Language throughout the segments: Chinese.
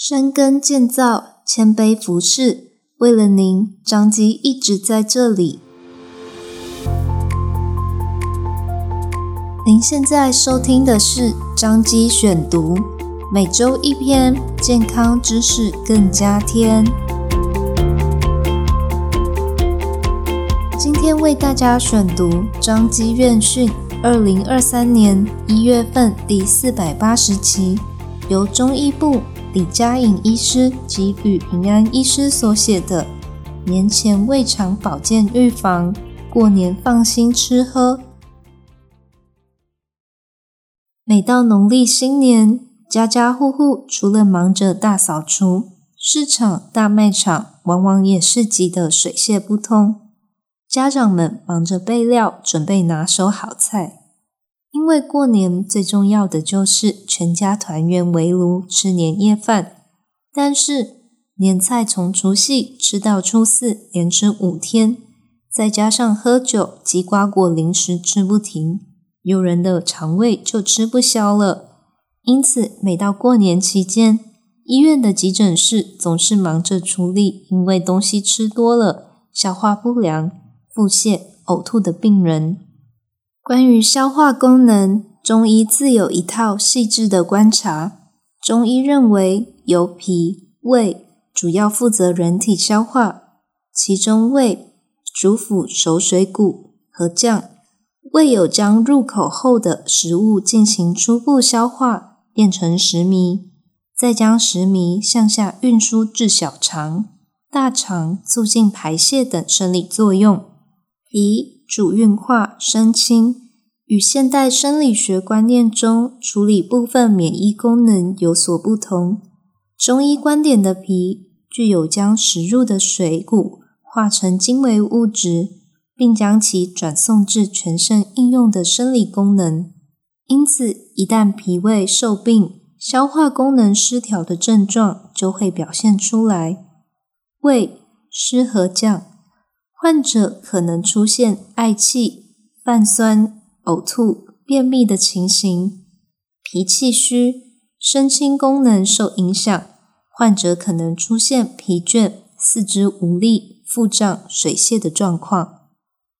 深耕建造，谦卑服侍，为了您，张基一直在这里。您现在收听的是张基选读，每周一篇健康知识更加添。今天为大家选读张基院讯二零二三年一月份第四百八十期，由中医部。李佳颖医师及吕平安医师所写的《年前胃肠保健预防，过年放心吃喝》。每到农历新年，家家户户除了忙着大扫除，市场、大卖场往往也是挤得水泄不通。家长们忙着备料，准备拿手好菜。因为过年最重要的就是全家团圆围炉吃年夜饭，但是年菜从除夕吃到初四，连吃五天，再加上喝酒及瓜果零食吃不停，有人的肠胃就吃不消了。因此，每到过年期间，医院的急诊室总是忙着处理因为东西吃多了、消化不良、腹泻、呕吐的病人。关于消化功能，中医自有一套细致的观察。中医认为，由脾、胃主要负责人体消化，其中胃主辅熟水谷和降。胃有将入口后的食物进行初步消化，变成食糜，再将食糜向下运输至小肠、大肠，促进排泄等生理作用。脾主运化生清，与现代生理学观念中处理部分免疫功能有所不同。中医观点的脾具有将食入的水谷化成精微物质，并将其转送至全身应用的生理功能。因此，一旦脾胃受病，消化功能失调的症状就会表现出来。胃湿和降。患者可能出现嗳气、泛酸、呕吐、便秘的情形；脾气虚、身心功能受影响，患者可能出现疲倦、四肢无力、腹胀、水泻的状况。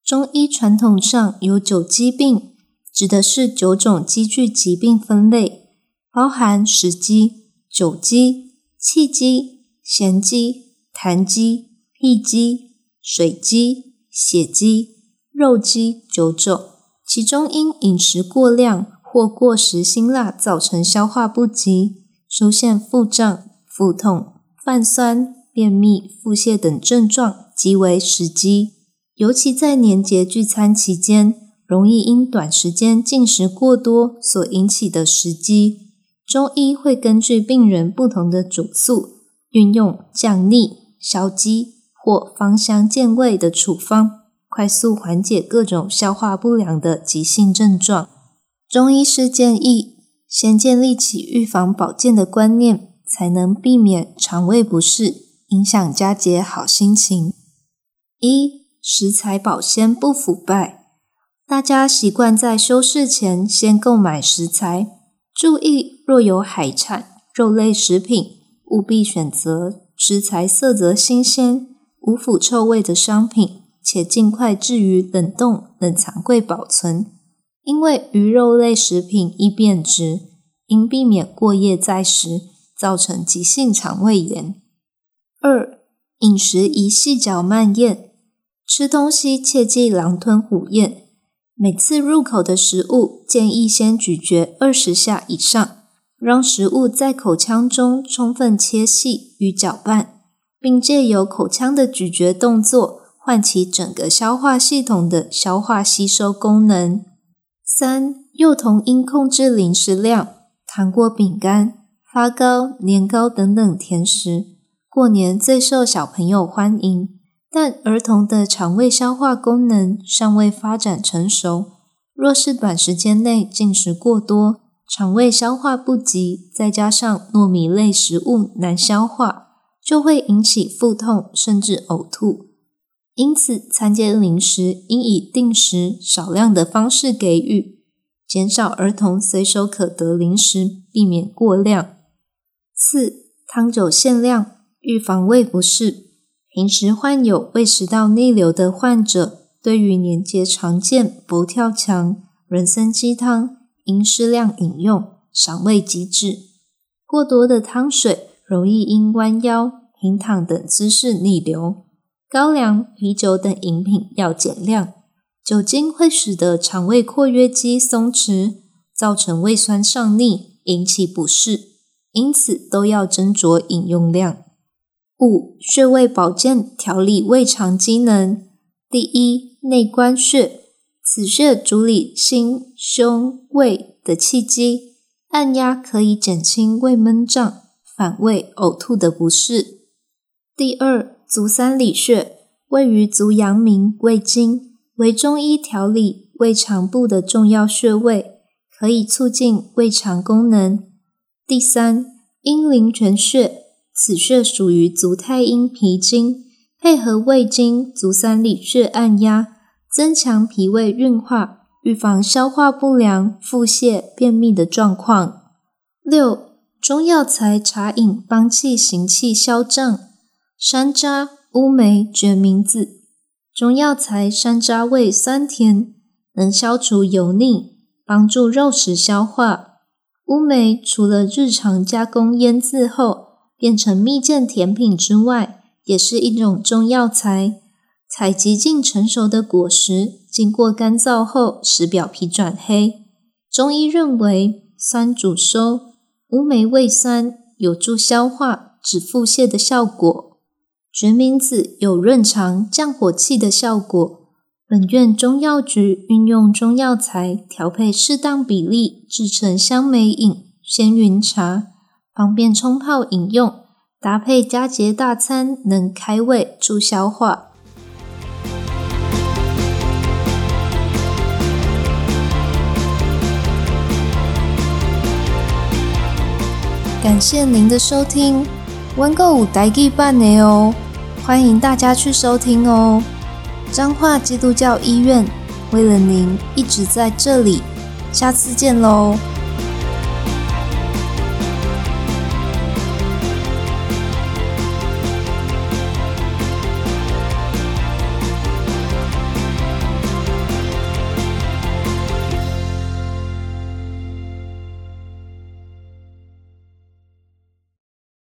中医传统上有九积病，指的是九种积聚疾病分类，包含食积、酒积、气积、涎积、痰积、涕积。水积、血积、肉积九种，其中因饮食过量或过食辛辣造成消化不及，出现腹胀、腹痛、泛酸、便秘、腹泻等症状，即为食积。尤其在年节聚餐期间，容易因短时间进食过多所引起的食积，中医会根据病人不同的主诉，运用降逆、消积。或芳香健胃的处方，快速缓解各种消化不良的急性症状。中医师建议，先建立起预防保健的观念，才能避免肠胃不适，影响佳节好心情。一、食材保鲜不腐败，大家习惯在修饰前先购买食材，注意若有海产、肉类食品，务必选择食材色泽新鲜。无腐臭味的商品，且尽快置于冷冻冷藏柜保存，因为鱼肉类食品易变质，应避免过夜再食，造成急性肠胃炎。二、饮食宜细嚼慢咽，吃东西切忌狼吞虎咽，每次入口的食物建议先咀嚼二十下以上，让食物在口腔中充分切细与搅拌。并借由口腔的咀嚼动作，唤起整个消化系统的消化吸收功能。三、幼童应控制零食量，糖果、饼干、发糕、年糕等等甜食，过年最受小朋友欢迎。但儿童的肠胃消化功能尚未发展成熟，若是短时间内进食过多，肠胃消化不及，再加上糯米类食物难消化。就会引起腹痛，甚至呕吐。因此，餐间零食应以定时、少量的方式给予，减少儿童随手可得零食，避免过量。四、汤酒限量，预防胃不适。平时患有胃食道逆流的患者，对于年节常见佛跳墙、人参鸡汤，应适量饮用，赏味机制。过多的汤水容易因弯腰、平躺等姿势逆流。高粱、啤酒等饮品要减量。酒精会使得肠胃括约肌松弛，造成胃酸上逆，引起不适，因此都要斟酌饮用量。五、穴位保健调理胃肠机能。第一，内关穴，此穴主理心、胸、胃的气机，按压可以减轻胃闷胀、反胃、呕吐的不适。第二，足三里穴，位于足阳明胃经。为中医调理胃肠部的重要穴位，可以促进胃肠功能。第三，阴陵泉穴，此穴属于足太阴脾经，配合胃经、足三里穴按压，增强脾胃运化，预防消化不良、腹泻、便秘的状况。六，中药材茶饮帮气行气消胀，山楂、乌梅、决明子。中药材山楂味酸甜，能消除油腻，帮助肉食消化。乌梅除了日常加工腌制后变成蜜饯甜品之外，也是一种中药材。采集近成熟的果实，经过干燥后使表皮转黑。中医认为酸主收，乌梅味酸，有助消化、止腹泻的效果。决明子有润肠、降火气的效果。本院中药局运用中药材调配适当比例，制成香梅饮、仙云茶，方便冲泡饮用，搭配佳节大餐，能开胃助消化。感谢您的收听，温哥五代记半年哦。欢迎大家去收听哦！彰化基督教医院为了您一直在这里，下次见喽。